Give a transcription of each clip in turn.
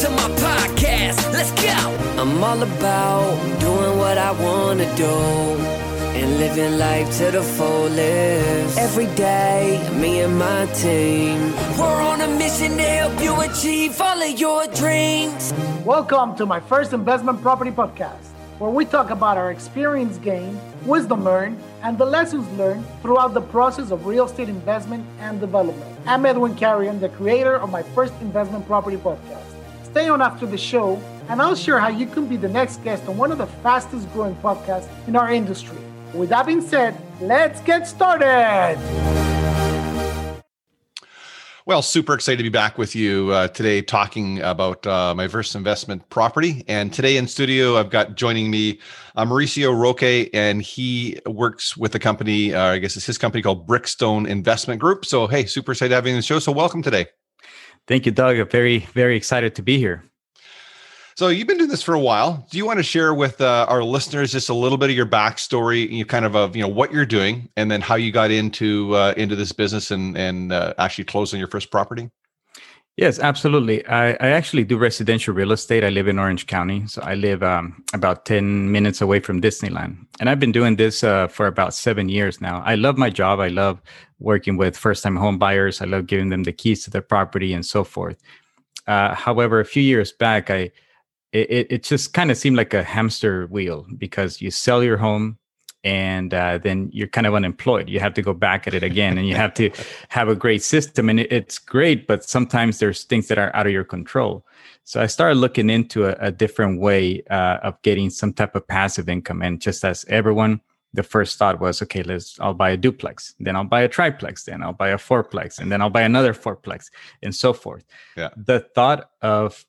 to my podcast. Let's go. I'm all about doing what I want to do and living life to the fullest. Every day, me and my team, we're on a mission to help you achieve all of your dreams. Welcome to my first investment property podcast, where we talk about our experience gained, wisdom learned, and the lessons learned throughout the process of real estate investment and development. I'm Edwin Carrion, the creator of my first investment property podcast. Stay on after the show, and I'll share how you can be the next guest on one of the fastest growing podcasts in our industry. With that being said, let's get started. Well, super excited to be back with you uh, today talking about uh, my first investment property. And today in studio, I've got joining me uh, Mauricio Roque, and he works with a company, uh, I guess it's his company called Brickstone Investment Group. So, hey, super excited having the show. So, welcome today. Thank you, Doug. I'm very, very excited to be here. So you've been doing this for a while. Do you want to share with uh, our listeners just a little bit of your backstory, you kind of of you know what you're doing, and then how you got into uh, into this business and and uh, actually closing your first property? Yes, absolutely. I, I actually do residential real estate. I live in Orange County, so I live um, about ten minutes away from Disneyland, and I've been doing this uh, for about seven years now. I love my job. I love working with first-time home buyers. I love giving them the keys to their property and so forth. Uh, however, a few years back, I it, it just kind of seemed like a hamster wheel because you sell your home and uh, then you're kind of unemployed. You have to go back at it again, and you have to have a great system. And it, it's great, but sometimes there's things that are out of your control. So I started looking into a, a different way uh, of getting some type of passive income. And just as everyone, the first thought was, okay, let's. I'll buy a duplex, then I'll buy a triplex, then I'll buy a fourplex, and then I'll buy another fourplex, and so forth. Yeah. The thought of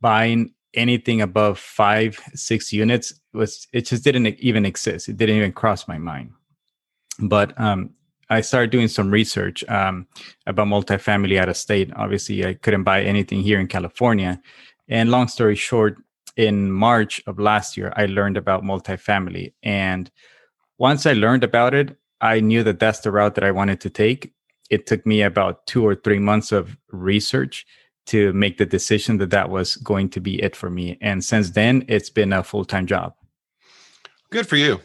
buying anything above five six units was it just didn't even exist. It didn't even cross my mind. But um, i started doing some research um, about multifamily out of state. Obviously i couldn't buy anything here in california. And long story short in march of last year i learned about multifamily. And once i learned about it i knew that that's the route that i wanted to take. It took me about two or three months of research to make the decision that that was going to be it for me. And since then, it's been a full time job. Good for you.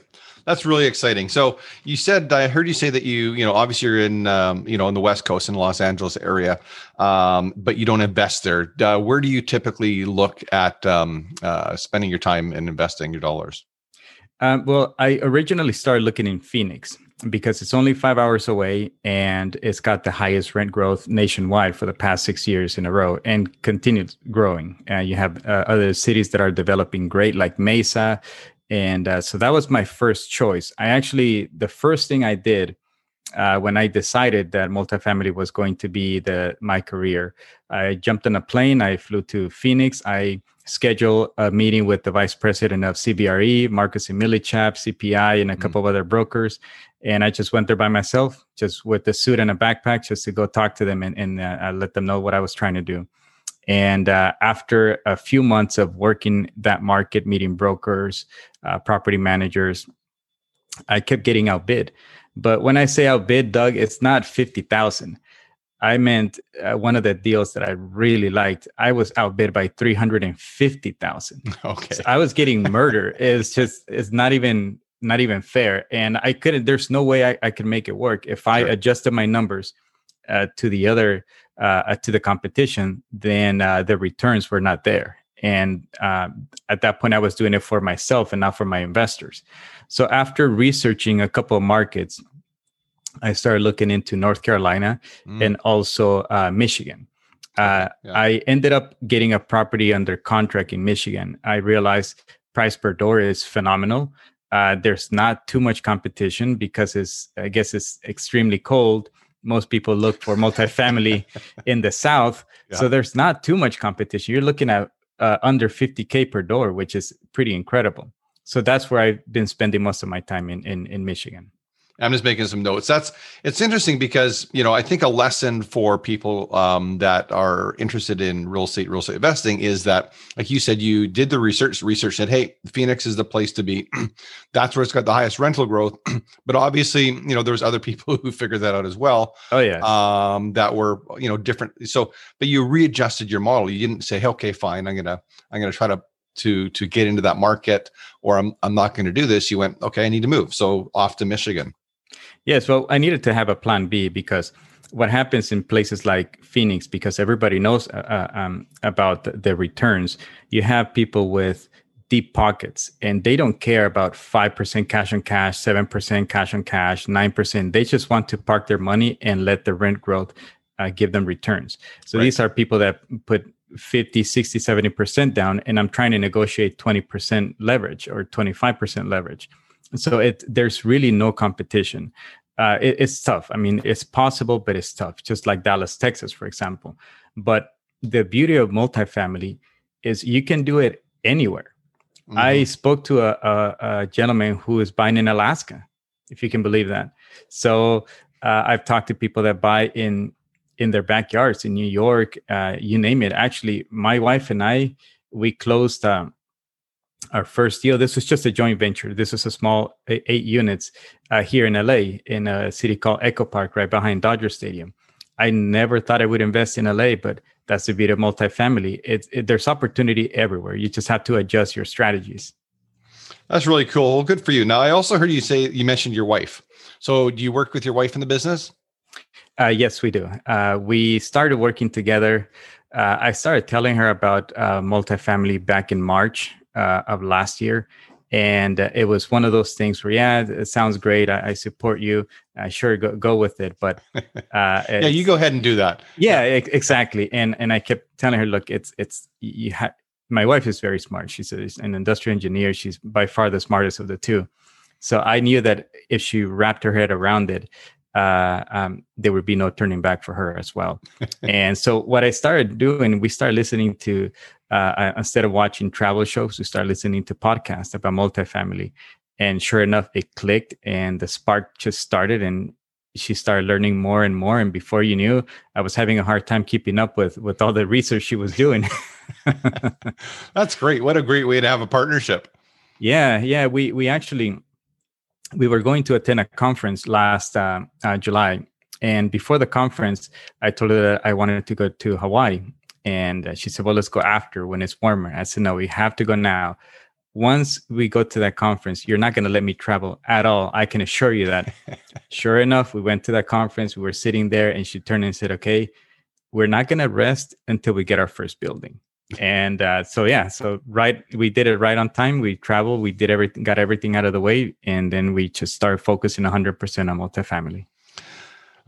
That's really exciting. So you said I heard you say that you you know obviously you're in um, you know in the West Coast in Los Angeles area, um, but you don't invest there. Uh, where do you typically look at um, uh, spending your time and investing your dollars? Um, well, I originally started looking in Phoenix because it's only five hours away and it's got the highest rent growth nationwide for the past six years in a row and continues growing. Uh, you have uh, other cities that are developing great, like Mesa. And uh, so that was my first choice. I actually, the first thing I did uh, when I decided that multifamily was going to be the my career, I jumped on a plane. I flew to Phoenix. I scheduled a meeting with the vice president of CBRE, Marcus & Millichap, CPI, and a mm. couple of other brokers. And I just went there by myself, just with a suit and a backpack, just to go talk to them and, and uh, let them know what I was trying to do. And uh, after a few months of working that market, meeting brokers, uh, property managers, I kept getting outbid. But when I say outbid, Doug, it's not 50,000. I meant uh, one of the deals that I really liked. I was outbid by 350,000. Okay. So I was getting murder. it's just, it's not even not even fair. And I couldn't, there's no way I, I could make it work. If I sure. adjusted my numbers uh, to the other, uh, uh, to the competition, then uh, the returns were not there. And uh, at that point, I was doing it for myself and not for my investors. So after researching a couple of markets, I started looking into North Carolina mm. and also uh, Michigan. Uh, yeah. I ended up getting a property under contract in Michigan. I realized price per door is phenomenal. Uh, there's not too much competition because it's I guess it's extremely cold. Most people look for multifamily in the south, yeah. so there's not too much competition. You're looking at uh, under 50k per door, which is pretty incredible. So that's where I've been spending most of my time in in, in Michigan. I'm just making some notes. That's it's interesting because you know I think a lesson for people um, that are interested in real estate, real estate investing is that, like you said, you did the research. Research said, "Hey, Phoenix is the place to be. That's where it's got the highest rental growth." but obviously, you know, there was other people who figured that out as well. Oh yeah, um, that were you know different. So, but you readjusted your model. You didn't say, hey, "Okay, fine, I'm gonna I'm gonna try to to to get into that market or I'm I'm not going to do this. You went, okay, I need to move. So off to Michigan. Yes, well, I needed to have a plan B because what happens in places like Phoenix, because everybody knows uh, uh um, about the, the returns, you have people with deep pockets and they don't care about 5% cash on cash, 7% cash on cash, 9%. They just want to park their money and let the rent growth uh, give them returns. So right. these are people that put 50, 60, 70% down and I'm trying to negotiate 20% leverage or 25% leverage. So it there's really no competition uh, it, it's tough. I mean, it's possible, but it's tough. Just like Dallas, Texas, for example. But the beauty of multifamily is you can do it anywhere. Mm-hmm. I spoke to a, a, a, gentleman who is buying in Alaska, if you can believe that. So uh, I've talked to people that buy in in their backyards in New York, uh, you name it. Actually, my wife and I we closed um, our first deal. This was just a joint venture. This was a small eight units uh, here in LA in a city called Echo Park, right behind Dodger Stadium. I never thought I would invest in LA, but that's the beauty of multifamily. It, it, there's opportunity everywhere. You just have to adjust your strategies. That's really cool. Well, good for you. Now, I also heard you say you mentioned your wife. So, do you work with your wife in the business? Uh, yes, we do. Uh, we started working together. Uh, I started telling her about uh, multifamily back in March uh, of last year. And uh, it was one of those things where, yeah, it sounds great. I, I support you. Uh, sure, go, go with it. But uh, yeah, you go ahead and do that. Yeah, yeah. exactly. And and I kept telling her, look, it's it's you have. My wife is very smart. She's an industrial engineer. She's by far the smartest of the two. So I knew that if she wrapped her head around it, uh, um, there would be no turning back for her as well. and so what I started doing, we started listening to uh, instead of watching travel shows, we started listening to podcasts about multifamily. And sure enough, it clicked, and the spark just started, and she started learning more and more. And before you knew, I was having a hard time keeping up with with all the research she was doing. That's great. What a great way to have a partnership. Yeah, yeah. We we actually we were going to attend a conference last uh, uh, July, and before the conference, I told her that I wanted to go to Hawaii, and uh, she said, "Well, let's go after when it's warmer." I said, "No, we have to go now." Once we go to that conference, you're not going to let me travel at all. I can assure you that. sure enough, we went to that conference. We were sitting there, and she turned and said, "Okay, we're not going to rest until we get our first building." and uh, so yeah so right we did it right on time we traveled we did everything got everything out of the way and then we just started focusing 100% on multifamily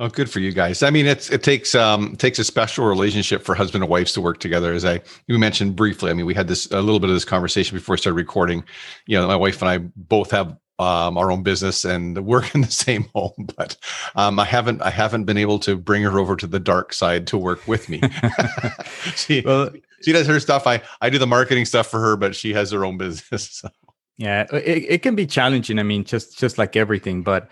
Oh, good for you guys. I mean, it's it takes um takes a special relationship for husband and wives to work together. As I you mentioned briefly, I mean, we had this a little bit of this conversation before we started recording. You know, my wife and I both have um, our own business and work in the same home, but um, I haven't I haven't been able to bring her over to the dark side to work with me. she well, she does her stuff. I I do the marketing stuff for her, but she has her own business. So. Yeah, it, it can be challenging. I mean, just just like everything, but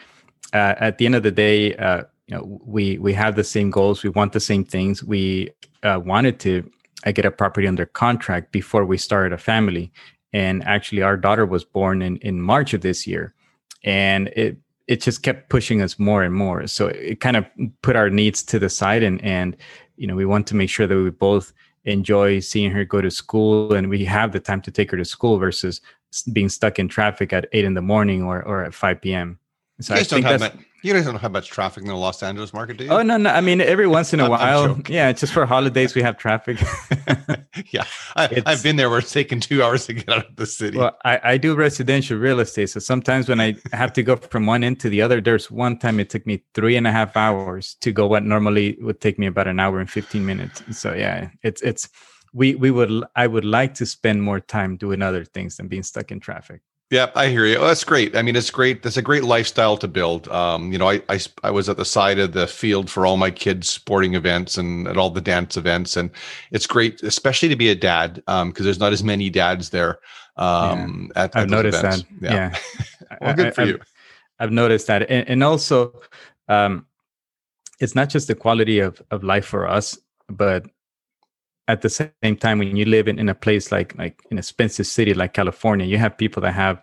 uh, at the end of the day, uh, you know, we we have the same goals. We want the same things. We uh, wanted to uh, get a property under contract before we started a family, and actually, our daughter was born in in March of this year, and it it just kept pushing us more and more. So it kind of put our needs to the side, and and you know, we want to make sure that we both enjoy seeing her go to school and we have the time to take her to school versus being stuck in traffic at eight in the morning or, or at 5 p.m. So you guys, don't have, much, you guys don't have much traffic in the Los Angeles market, do you? Oh no, no. I mean, every once in a while, yeah, just for holidays we have traffic. yeah, I, have been there where it's taken two hours to get out of the city. Well, I, I do residential real estate, so sometimes when I have to go from one end to the other, there's one time it took me three and a half hours to go what normally would take me about an hour and fifteen minutes. So yeah, it's it's we we would I would like to spend more time doing other things than being stuck in traffic. Yeah, I hear you. Oh, that's great. I mean, it's great. That's a great lifestyle to build. Um, you know, I, I, I was at the side of the field for all my kids' sporting events and at all the dance events, and it's great, especially to be a dad, because um, there's not as many dads there. Um, yeah. at, I've noticed events. that. Yeah, yeah. well, good for I, you. I've noticed that, and, and also, um, it's not just the quality of of life for us, but at the same time, when you live in, in a place like like an expensive city like California, you have people that have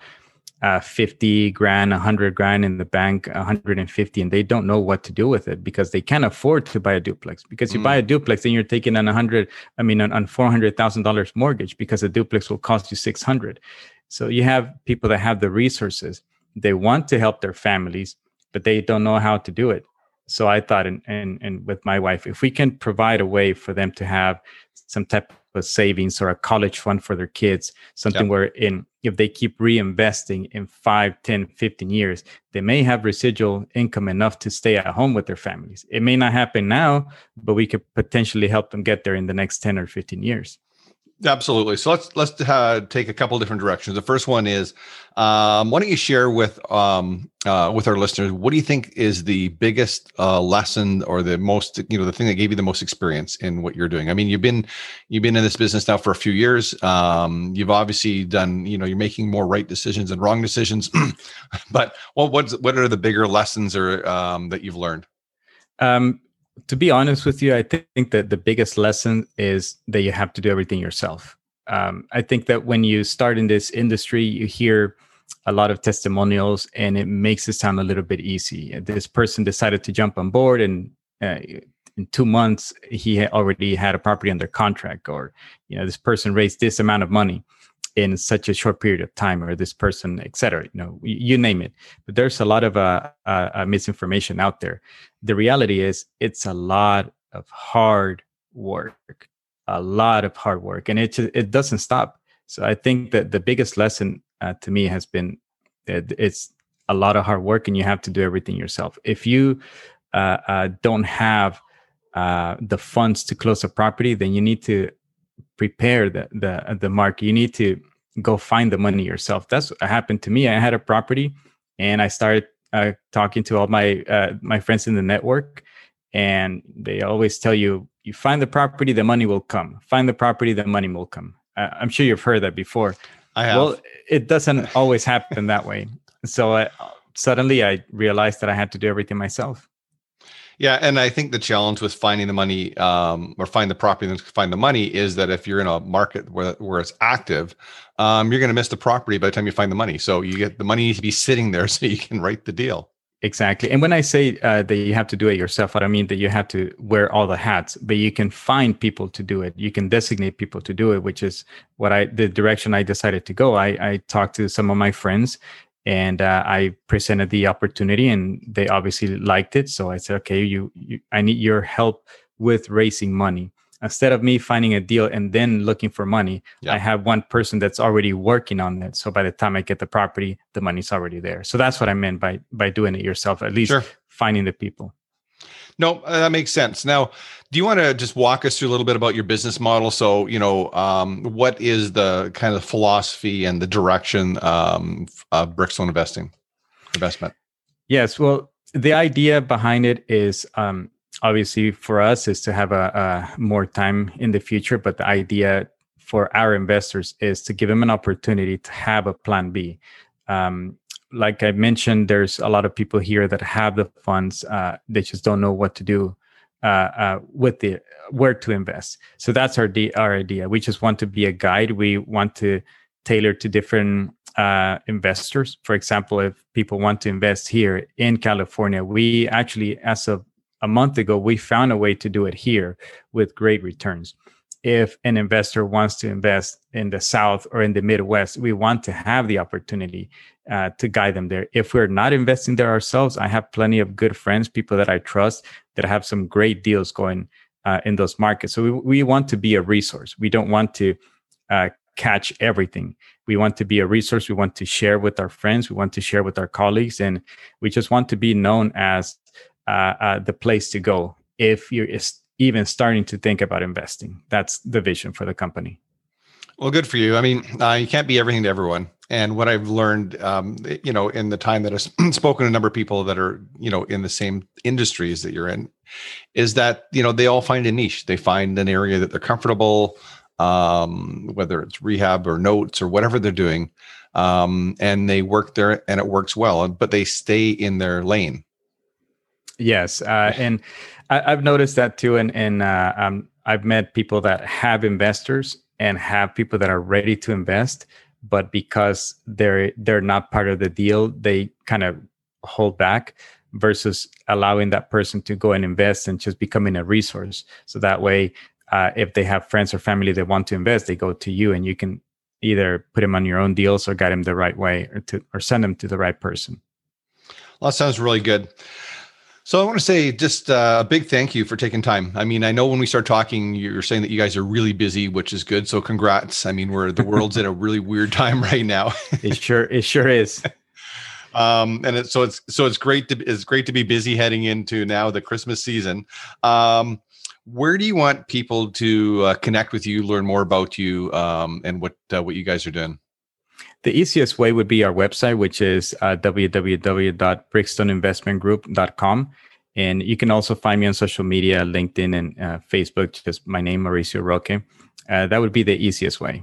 uh, 50 grand, 100 grand in the bank, 150, and they don't know what to do with it because they can't afford to buy a duplex. Because you mm. buy a duplex, then you're taking on 100, I mean, on, on $400,000 mortgage because a duplex will cost you 600. So you have people that have the resources. They want to help their families, but they don't know how to do it. So I thought, and, and, and with my wife, if we can provide a way for them to have some type of savings or a college fund for their kids, something yep. where in if they keep reinvesting in 5 10 15 years they may have residual income enough to stay at home with their families it may not happen now but we could potentially help them get there in the next 10 or 15 years Absolutely. So let's let's uh, take a couple different directions. The first one is, um, why don't you share with um, uh, with our listeners what do you think is the biggest uh, lesson or the most you know the thing that gave you the most experience in what you're doing? I mean, you've been you've been in this business now for a few years. Um, you've obviously done you know you're making more right decisions and wrong decisions, but what what's what are the bigger lessons or um, that you've learned? Um, to be honest with you, I think that the biggest lesson is that you have to do everything yourself. Um, I think that when you start in this industry, you hear a lot of testimonials and it makes it sound a little bit easy. This person decided to jump on board and uh, in two months he already had a property under contract or you know this person raised this amount of money in such a short period of time or this person et cetera you know you name it. But there's a lot of uh, uh, uh, misinformation out there. The reality is it's a lot of hard work a lot of hard work and it it doesn't stop. So i think that the biggest lesson uh, to me has been that it's a lot of hard work and you have to do everything yourself. If you uh, uh, don't have the funds to close a property then you need to prepare the the the market. You need to go find the money yourself. That's what happened to me. I had a property, and I started uh, talking to all my uh, my friends in the network, and they always tell you, you find the property, the money will come. Find the property, the money will come. Uh, I'm sure you've heard that before. I have. Well, it doesn't always happen that way. So I, suddenly, I realized that I had to do everything myself. Yeah, and I think the challenge with finding the money um, or find the property and find the money is that if you're in a market where where it's active, um, you're going to miss the property by the time you find the money. So you get the money needs to be sitting there so you can write the deal. Exactly. And when I say uh, that you have to do it yourself, I don't mean that you have to wear all the hats, but you can find people to do it. You can designate people to do it, which is what I, the direction I decided to go. I, I talked to some of my friends and uh, I presented the opportunity, and they obviously liked it. So I said, "Okay, you, you, I need your help with raising money." Instead of me finding a deal and then looking for money, yeah. I have one person that's already working on it. So by the time I get the property, the money's already there. So that's what I meant by by doing it yourself. At least sure. finding the people. No, uh, that makes sense. Now, do you want to just walk us through a little bit about your business model? So, you know, um, what is the kind of philosophy and the direction um, of Brickstone Investing investment? Yes. Well, the idea behind it is um, obviously for us is to have a, a more time in the future, but the idea for our investors is to give them an opportunity to have a plan B. Um, like I mentioned, there's a lot of people here that have the funds. Uh, they just don't know what to do uh, uh, with the where to invest. So that's our our idea. We just want to be a guide. We want to tailor to different uh, investors. For example, if people want to invest here in California, we actually, as of a month ago, we found a way to do it here with great returns if an investor wants to invest in the South or in the Midwest, we want to have the opportunity uh, to guide them there. If we're not investing there ourselves, I have plenty of good friends, people that I trust that have some great deals going uh, in those markets. So we, we want to be a resource. We don't want to uh, catch everything. We want to be a resource. We want to share with our friends. We want to share with our colleagues. And we just want to be known as uh, uh, the place to go if you're even starting to think about investing. That's the vision for the company. Well, good for you. I mean, uh, you can't be everything to everyone. And what I've learned, um, you know, in the time that I've spoken to a number of people that are, you know, in the same industries that you're in, is that you know they all find a niche. They find an area that they're comfortable, um, whether it's rehab or notes or whatever they're doing. um, and they work there and it works well, but they stay in their lane. Yes, uh, and I, have noticed that too. And and uh, um, I've met people that have investors and have people that are ready to invest, but because they're they're not part of the deal, they kind of hold back versus allowing that person to go and invest and just becoming a resource. So that way, uh, if they have friends or family that want to invest, they go to you and you can either put them on your own deals or guide them the right way or to or send them to the right person. Well, that sounds really good. So I want to say just uh, a big thank you for taking time. I mean, I know when we start talking, you're saying that you guys are really busy, which is good. So congrats. I mean, we're the world's in a really weird time right now. it sure it sure is. Um, and it's so it's so it's great to it's great to be busy heading into now the Christmas season. Um, where do you want people to uh, connect with you, learn more about you, um, and what uh, what you guys are doing? The easiest way would be our website, which is uh, www.brickstoneinvestmentgroup.com. And you can also find me on social media, LinkedIn and uh, Facebook, just my name, Mauricio Roque. Uh, that would be the easiest way.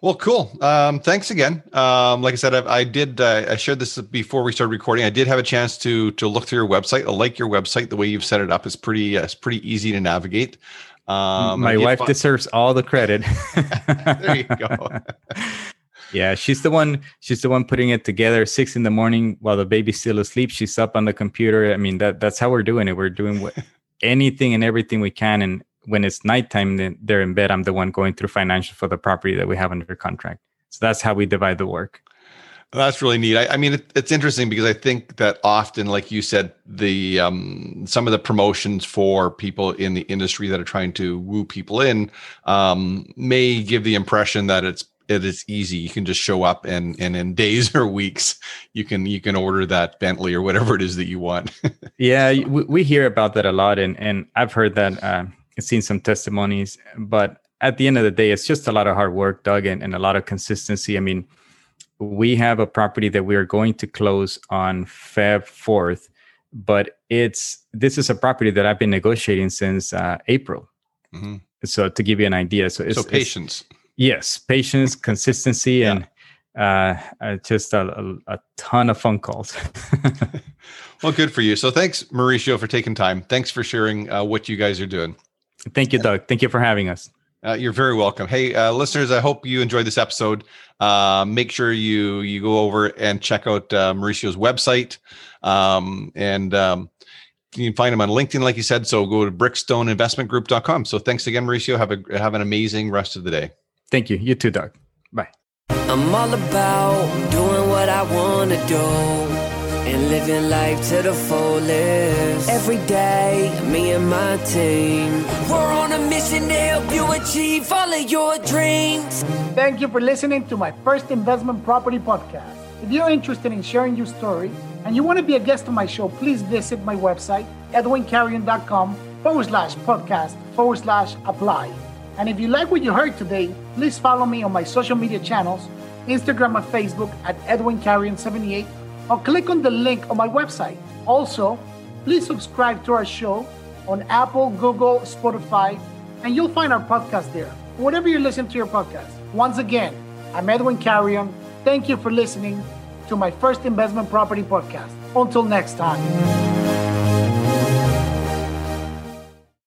Well, cool. Um, thanks again. Um, like I said, I, I did. Uh, I shared this before we started recording. I did have a chance to to look through your website. I like your website. The way you've set it up is pretty. Uh, it's pretty easy to navigate. Um, My wife fun- deserves all the credit. there you go. yeah, she's the one. She's the one putting it together. Six in the morning while the baby's still asleep. She's up on the computer. I mean that that's how we're doing it. We're doing what, anything and everything we can, and when it's nighttime, then they're in bed. I'm the one going through financial for the property that we have under contract. So that's how we divide the work. That's really neat. I, I mean, it, it's interesting because I think that often, like you said, the um, some of the promotions for people in the industry that are trying to woo people in um, may give the impression that it's it is easy. You can just show up and and in days or weeks you can you can order that Bentley or whatever it is that you want. yeah, we, we, hear about that a lot, and and I've heard that. Uh, seen some testimonies, but at the end of the day, it's just a lot of hard work, Doug, and, and a lot of consistency. I mean, we have a property that we are going to close on Feb 4th, but it's this is a property that I've been negotiating since uh, April. Mm-hmm. So to give you an idea, so it's so patience. It's, yes, patience, consistency, yeah. and uh, uh, just a, a, a, ton of phone calls. well, good for you. So thanks, Mauricio, for taking time. Thanks for sharing uh, what you guys are doing. Thank you, Doug. Thank you for having us. Uh, you're very welcome. Hey, uh, listeners, I hope you enjoyed this episode. Uh, make sure you you go over and check out uh, Mauricio's website, um, and um, you can find him on LinkedIn, like you said. So go to brickstoneinvestmentgroup.com. So thanks again, Mauricio. Have a have an amazing rest of the day. Thank you. You too, Doug. Bye. I'm all about doing what I want to do and living life to the fullest. Every day, me and my team, we're on a mission to help you achieve all of your dreams. Thank you for listening to my first investment property podcast. If you're interested in sharing your story and you want to be a guest on my show, please visit my website, edwincarrion.com forward slash podcast forward slash apply. And if you like what you heard today, please follow me on my social media channels, Instagram and Facebook at Edwin Carrion 78 or click on the link on my website. Also, please subscribe to our show on Apple, Google, Spotify, and you'll find our podcast there. Whatever you listen to your podcast. Once again, I'm Edwin Carrion. Thank you for listening to my first investment property podcast. Until next time.